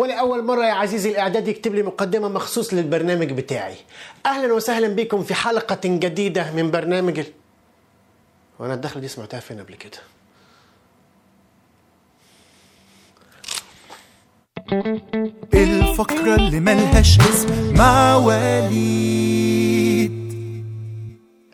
ولأول مرة يا عزيزي الإعداد يكتب لي مقدمة مخصوص للبرنامج بتاعي. أهلا وسهلا بكم في حلقة جديدة من برنامج ال... وأنا الدخلة دي سمعتها فين قبل كده؟ الفقرة اللي ملهاش اسم مع وليد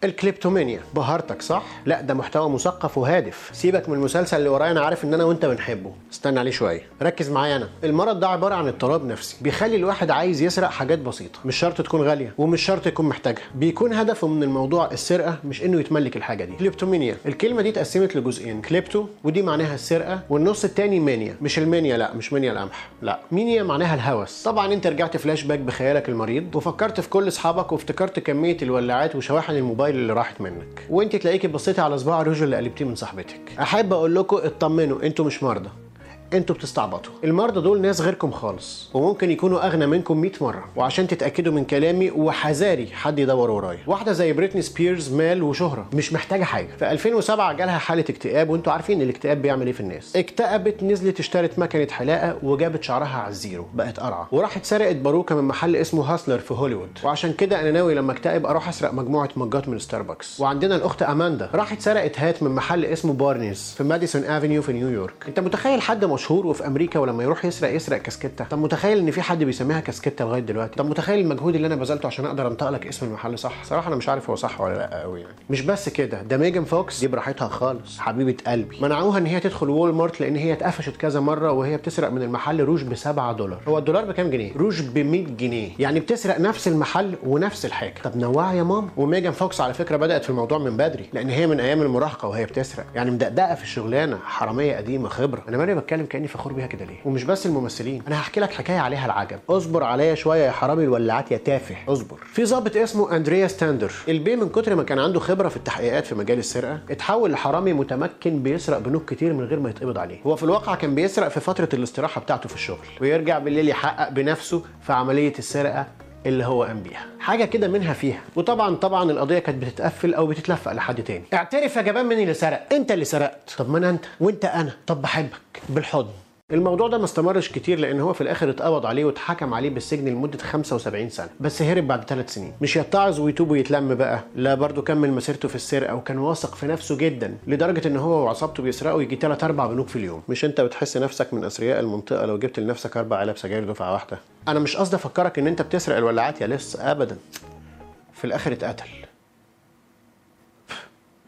الكليبتومانيا. بهارتك صح؟ لا ده محتوى مثقف وهادف. سيبك من المسلسل اللي ورايا أنا عارف إن أنا وأنت بنحبه. استنى عليه شوية. ركز معايا أنا. المرض ده عبارة عن اضطراب نفسي. بيخلي الواحد عايز يسرق حاجات بسيطة. مش شرط تكون غالية ومش شرط يكون محتاجها. بيكون هدفه من الموضوع السرقة مش إنه يتملك الحاجة دي. كليبتومانيا. الكلمة دي اتقسمت لجزئين. klepto ودي معناها السرقة. والنص التاني mania. مش ألمانيا لا مش منيا القمح. لا mania معناها الهوس. طبعا أنت رجعت فلاش باك بخيالك المريض وفكرت في كل أصحابك وافتكرت كمية الولاعات وشواحن الموبايل اللي راحت منك. وانت تلاقيكي بصيتي على صباع الروج اللي قلبتيه من صاحبتك. أحب أقول لكم اطمنوا أنتوا مش مرضى. أنتوا بتستعبطوا. المرضى دول ناس غيركم خالص وممكن يكونوا أغنى منكم 100 مرة. وعشان تتأكدوا من كلامي وحذاري حد يدور ورايا. واحدة زي بريتني سبيرز مال وشهرة مش محتاجة حاجة. في 2007 جالها حالة اكتئاب وانتوا عارفين الاكتئاب بيعمل إيه في الناس. اكتئبت نزلت اشترت مكنة حلاقة وجابت شعرها على ال zero. بقت قرعة. وراحت سرقت باروكة من محل اسمه هاسلر في هوليوود. وعشان كده أنا ناوي لما اكتئب أروح أسرق مجموعة مجات من ستاربكس وعندنا الأخت اماندا راحت سرقت hat من محل اسمه بارنيز في ماديسون افنيو في نيويورك. أنت متخيل حد مشهور وفي أمريكا ولما يروح يسرق يسرق كاسكته طب متخيل إن في حد بيسميها كاسكته لغاية دلوقتي؟ طب متخيل المجهود اللي أنا بذلته عشان أقدر أنطق لك اسم المحل صح؟ صراحة أنا مش عارف هو صح ولا لأ قوي يعني. مش بس كده ده ميجان فوكس دي براحتها خالص. حبيبة قلبي. منعوها إن هي تدخل وول مارت لأن هي اتقفشت كذا مرة وهي بتسرق من المحل روج ب 7 دولار. هو الدولار بكام جنيه؟ روج ب 100 جنيه. يعني بتسرق نفس المحل ونفس الحاجة. طب نوعي يا ماما. وميجان فوكس على فكرة بدأت في الموضوع من بدري لأن هي من أيام المراهقة وهي بتسرق. يعني مدقدقة في الشغلانة حرامية قديمة خبرة. أنا مالي بتكلم كأني فخور بيها كده ليه؟ ومش بس الممثلين. أنا هحكي لك حكاية عليها العجب. اصبر عليا شوية يا حرامي الولاعات يا تافه. اصبر. في ضابط اسمه أندريه ستاندر. البيه من كتر ما كان عنده خبرة في التحقيقات في مجال السرقة اتحول لحرامي متمكن بيسرق بنوك كتير من غير ما يتقبض عليه. هو في الواقع كان بيسرق في فترة الاستراحة بتاعته في الشغل ويرجع بالليل يحقق بنفسه في عملية السرقة اللي هو قام بيها حاجة كده منها فيها. وطبعا طبعا القضية كانت بتتقفل أو بتتلفق لحد تاني. اعترف يا جبان مين اللي سرق؟ أنت اللي سرقت. طب ما أنا أنت. وأنت أنا. طب بحبك. بالحضن. الموضوع ده ما استمرش كتير لأن هو في الآخر اتقبض عليه واتحكم عليه بالسجن لمدة 75 سنة. بس هرب بعد ثلاث سنين. مش يتعظ ويتوب ويتلم بقى. لا برضه كمل مسيرته في السرقة وكان واثق في نفسه جدا لدرجة إن هو وعصابته بيسرقوا يجي 3 4 بنوك في اليوم. مش أنت بتحس نفسك من أثرياء المنطقة لو جبت لنفسك أربع علب سجاير دفعة واحدة؟ أنا مش قصدي أفكرك إن أنت بتسرق الولاعات يا لسه ابدا. في الآخر اتقتل.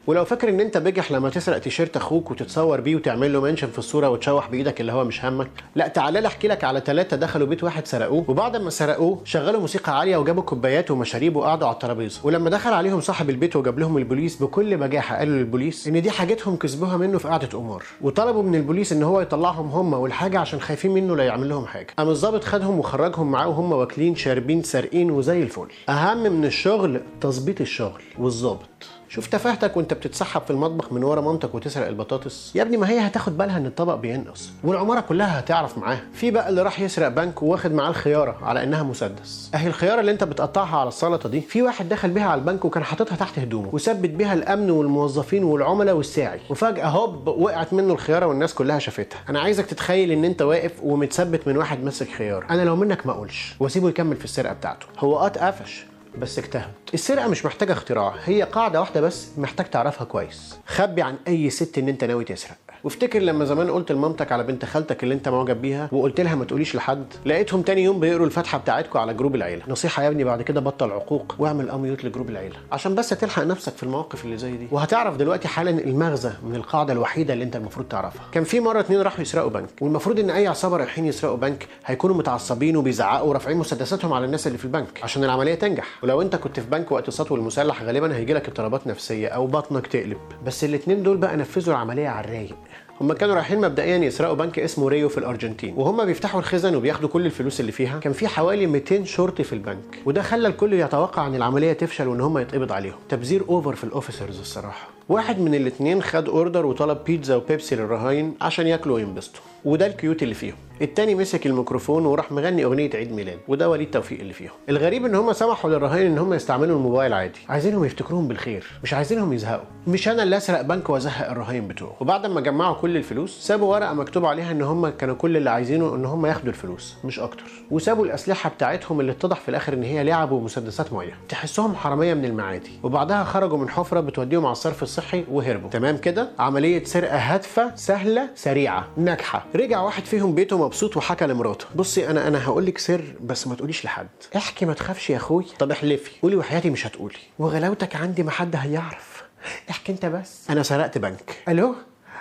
ولو فاكر ان انت بجح لما تسرق تيشيرت أخوك وتتصور بيه وتعمل له منشن في الصورة وتشوح بإيدك اللي هو مش همك لا تعالى لي احكي لك على ثلاثة دخلوا بيت واحد سرقوه وبعد ما سرقوه شغلوا موسيقى عالية وجابوا كوبايات ومشاريب وقعدوا على الترابيزة. ولما دخل عليهم صاحب البيت وجاب لهم البوليس بكل بجاحه قالوا للبوليس إن دي حاجتهم كسبوها منه في قعدة قمار وطلبوا من البوليس إن هو يطلعهم هم والحاجة عشان خايفين منه لا يعمل لهم حاجة. قام الظابط خدهم وخرجهم معاه وهم واكلين شاربين سارقين وزي الفل. أهم من الشغل تظبيط الشغل والظابط شوف تفاهتك وأنت بتتسحب في المطبخ من ورا مامتك وتسرق البطاطس؟ يا ابني ما هي هتاخد بالها إن الطبق بينقص والعمارة كلها هتعرف معاها. في بقى اللي راح يسرق بنك واخد معاه الخيارة على إنها مسدس. أهي الخيارة اللي أنت بتقطعها على السلطة دي في واحد دخل بيها على البنك وكان حاططها تحت هدومه وثبت بيها الأمن والموظفين والعملاء والساعي. وفجأة هوب وقعت منه الخيارة والناس كلها شافتها. أنا عايزك تتخيل إن أنت واقف ومتثبت من واحد ماسك خيار أنا لو منك ما أقولش وأسيبه يكمل في السرقة بتاعته. هو آه اتقفش بس اجتهد. السرقة مش محتاجة اختراع هي قاعدة واحدة بس محتاج تعرفها كويس. خبي عن أي ست إن أنت ناوي تسرق. وافتكر لما زمان قلت لمامتك على بنت خالتك اللي انت معجب بيها وقلت لها ما تقوليش لحد لقيتهم تاني يوم بيقروا الفاتحة بتاعتكم على group العيلة. نصيحة يا ابني بعد كده بطل عقوق واعمل mute ل group العيلة. عشان بس تلحق نفسك في المواقف اللي زي دي. وهتعرف دلوقتي حالا المغزى من القاعدة الوحيدة اللي انت المفروض تعرفها. كان في مرة اتنين راحوا يسرقوا بنك والمفروض إن أي عصابة رايحين يسرقوا بنك هيكونوا متعصبين وبيزعقوا ورافعين مسدساتهم على الناس اللي في البنك عشان العملية تنجح. ولو انت كنت في بنك وقت السطو المسلح غالبا هيجي لك اضطرابات نفسية أو بطنك تقلب. بس الاتنين دول بقى نفذوا العملية على الرايق. هم كانوا رايحين مبدئيا يسرقوا بنك اسمه ريو في الأرجنتين وهم بيفتحوا الخزن وبياخدوا كل الفلوس اللي فيها. كان في حوالي 200 شرطي في البنك وده خلى الكل يتوقع إن العملية تفشل وإن هم يتقبض عليهم. تبذير over في ال officers الصراحة. واحد من الاتنين خد order وطلب بيتزا وبيبسي للرهاين عشان ياكلوا وينبسطوا. وده ال cute اللي فيهم. التاني مسك الميكروفون وراح مغني أغنية عيد ميلاد وده وليد توفيق اللي فيهم. الغريب إن هم سمحوا للرهاين إن هم يستعملوا الموبايل عادي. عايزينهم يفتكروهم بالخير مش عايزينهم يزهقوا. مش أنا اللي أسرق بنك وأزهق الرهاين بتوعه. وبعد ما جمعوا كل الفلوس سابوا ورقة مكتوب عليها إن هم كانوا كل اللي عايزينه إن هم ياخدوا الفلوس مش أكتر. وسابوا الأسلحة بتاعتهم اللي اتضح في الآخر إن هي لعب ومسدسات مية. تحسهم حرامية من المعادي. وبعدها خرجوا من حفرة بتوديهم على الصرف الصحي وهربوا. تمام كده؟ عملية سرقة هادفة سهلة سريعة ناجحة. رجع واحد فيهم بيته مبسوط وحكى لمراته. بصي أنا أنا هقول لك سر بس ما تقوليش لحد. احكي ما تخافش يا أخوي. طب احلفي. قولي وحياتي مش هتقولي. وغلاوتك عندي ما حد هيعرف. احكي انت بس. أنا سرقت بنك. ألو؟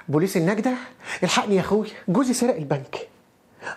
بوليس النجدة؟ الحقني يا أخوي. جوزي سرق البنك.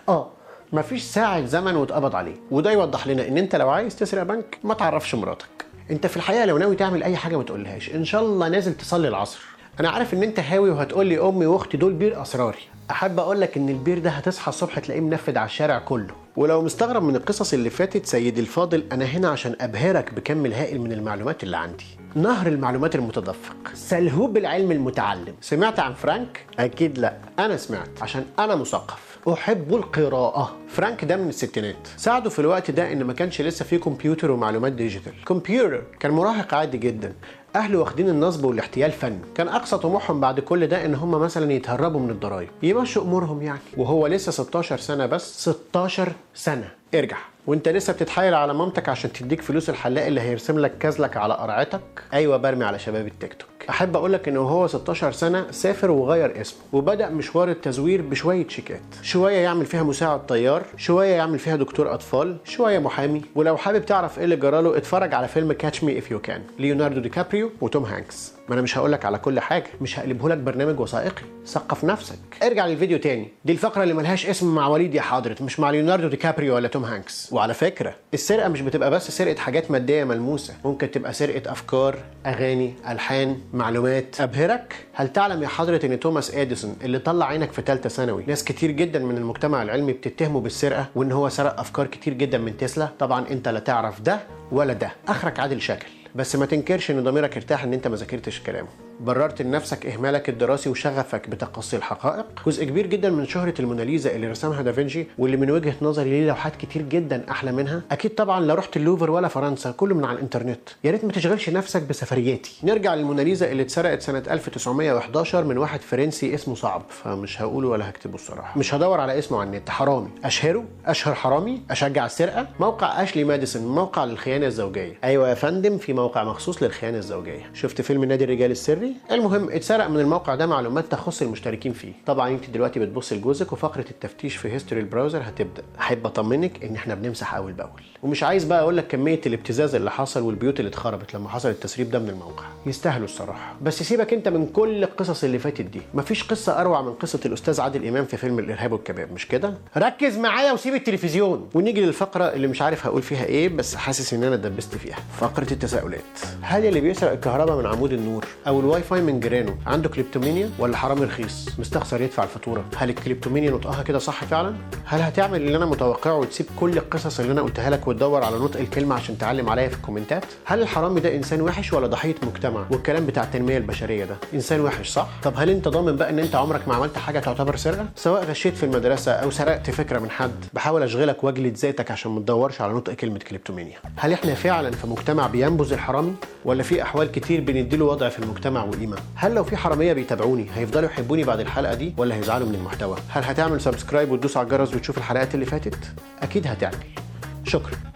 آه مفيش ساعة زمن واتقبض عليه. وده يوضح لنا إن أنت لو عايز تسرق بنك ما تعرفش مراتك. انت في الحقيقة لو ناوي تعمل أي حاجة ما تقولهاش. إن شاء الله نازل تصلي العصر. أنا عارف إن أنت هاوي وهتقول لي أمي وأختي دول بير أسراري. أحب أقول لك إن البير ده هتصحى الصبح تلاقيه منفذ على الشارع كله. ولو مستغرب من القصص اللي فاتت سيدي الفاضل أنا هنا عشان أبهرك بكم الهائل من المعلومات اللي عندي. نهر المعلومات المتدفق. سلهوب العلم المتعلم. سمعت عن فرانك؟ أكيد لا. أنا سمعت عشان أنا مثقف. أحب القراءة. فرانك ده من الستينات. ساعده في الوقت ده إن ما كانش لسه فيه كمبيوتر ومعلومات digital. كمبيوتر كان مراهق عادي جدا. أهله واخدين النصب والاحتيال فن. كان أقصى طموحهم بعد كل ده إن هم مثلا يتهربوا من الضرايب. يمشوا أمورهم يعني. وهو لسه 16 سنة بس. 16 سنة. ارجع. وأنت لسه بتتحايل على مامتك عشان تديك فلوس الحلاق اللي هيرسم لك كازلك على قرعتك؟ أيوه برمي على شباب التيك توك. أحب أقول لك إنه هو 16 سنة سافر وغير اسمه وبدأ مشوار التزوير بشوية شيكات. شوية يعمل فيها مساعد طيار شوية يعمل فيها دكتور أطفال شوية محامي ولو حابب تعرف إيه اللي جراله اتفرج على فيلم Catch Me If You Can ليوناردو دي كابريو وتوم هانكس. ما أنا مش هقول لك على كل حاجة مش هقلبه لك برنامج وثائقي. ثقف نفسك. ارجع للفيديو تاني. دي الفقرة اللي ملهاش اسم مع وليد يا حضره مش مع ليوناردو دي كابريو ولا توم هانكس. وعلى فكرة السرقة مش بتبقى بس سرقة حاجات مادية ملموسة ممكن تبقى سرقة أفكار أغاني ألحان معلومات. أبهرك؟ هل تعلم يا حضره إن توماس إديسون اللي طلع عينك في ثالثه ثانوي ناس كتير جدا من المجتمع العلمي بتتهمه بالسرقة وإن هو سرق أفكار كتير جدا من تسلا؟ طبعا أنت لا تعرف ده ولا ده. أخرك عادل شكل بس ما تنكرش إن ضميرك ارتاح إن أنت ما ذاكرتش كلامه. بررت لنفسك إهمالك الدراسي وشغفك بتقصي الحقائق جزء كبير جدا من شهرة الموناليزا اللي رسمها دافنشي واللي من وجهة نظري ليه لوحات كتير جدا أحلى منها أكيد طبعا لا رحت اللوفر ولا فرنسا كله من على الإنترنت. يا ريت ما تشغلش نفسك بسفرياتي. نرجع للموناليزا اللي اتسرقت سنة 1911 من واحد فرنسي اسمه صعب فمش هقوله ولا هكتبه الصراحة. مش هدور على اسمه على النت حرامي. أشهره؟ أشهر حرامي؟ أشجع السرقة؟ موقع أشلي ماديسون موقع للخيانة الزوجية. أيوه يا فندم في موقع مخصوص للخيانة الزوجية. شفت فيلم نادي الرجال السري؟ المهم اتسرق من الموقع ده معلومات تخص المشتركين فيه. طبعا انت دلوقتي بتبص لجوزك وفقرة التفتيش في history ال browser هتبدأ. أحب أطمنك إن إحنا بنمسح أول بأول. ومش عايز بقى أقول لك كمية الابتزاز اللي حصل والبيوت اللي اتخربت لما حصل التسريب ده من الموقع. يستاهلوا الصراحة. بس سيبك أنت من كل القصص اللي فاتت دي. مفيش قصة أروع من قصة الأستاذ عادل إمام في فيلم الإرهاب والكباب مش كده؟ ركز معايا وسيب التلفزيون. ونيجي للفقرة اللي مش عارف هقول فيها إيه بس حاسس إن أنا اتدبست فيها. فقرة التساؤلات. هل اللي بيسرق الكهرباء من عمود النور أو الواي فاي من جيرانه. عنده kleptomania ولا حرامي رخيص؟ مستخسر يدفع الفاتورة. هل ال kleptomania نطقها كده صح فعلا؟ هل هتعمل اللي أنا متوقعه وتسيب كل القصص اللي أنا قلتها لك وتدور على نطق الكلمة عشان تعلم عليا في الكومنتات؟ هل الحرامي ده إنسان وحش ولا ضحية مجتمع؟ والكلام بتاع التنمية البشرية ده. إنسان وحش صح؟ طب هل أنت ضامن بقى إن أنت عمرك ما عملت حاجة تعتبر سرقة؟ سواء غشيت في المدرسة أو سرقت فكرة من حد بحاول أشغلك واجلد ذاتك عشان ما تدورش على نطق كلمة kleptomania. هل إحنا فعلا في مجتمع بينبذ الحرامي؟ ولا في أحوال كتير بنديله وضع في المجتمع وقيمة؟ هل لو في حرامية بيتابعوني هيفضلوا يحبوني بعد الحلقة دي ولا هيزعلوا من المحتوى؟ هل هتعمل سبسكرايب وتدوس على الجرس وتشوف الحلقات اللي فاتت؟ أكيد هتعمل. شكرا.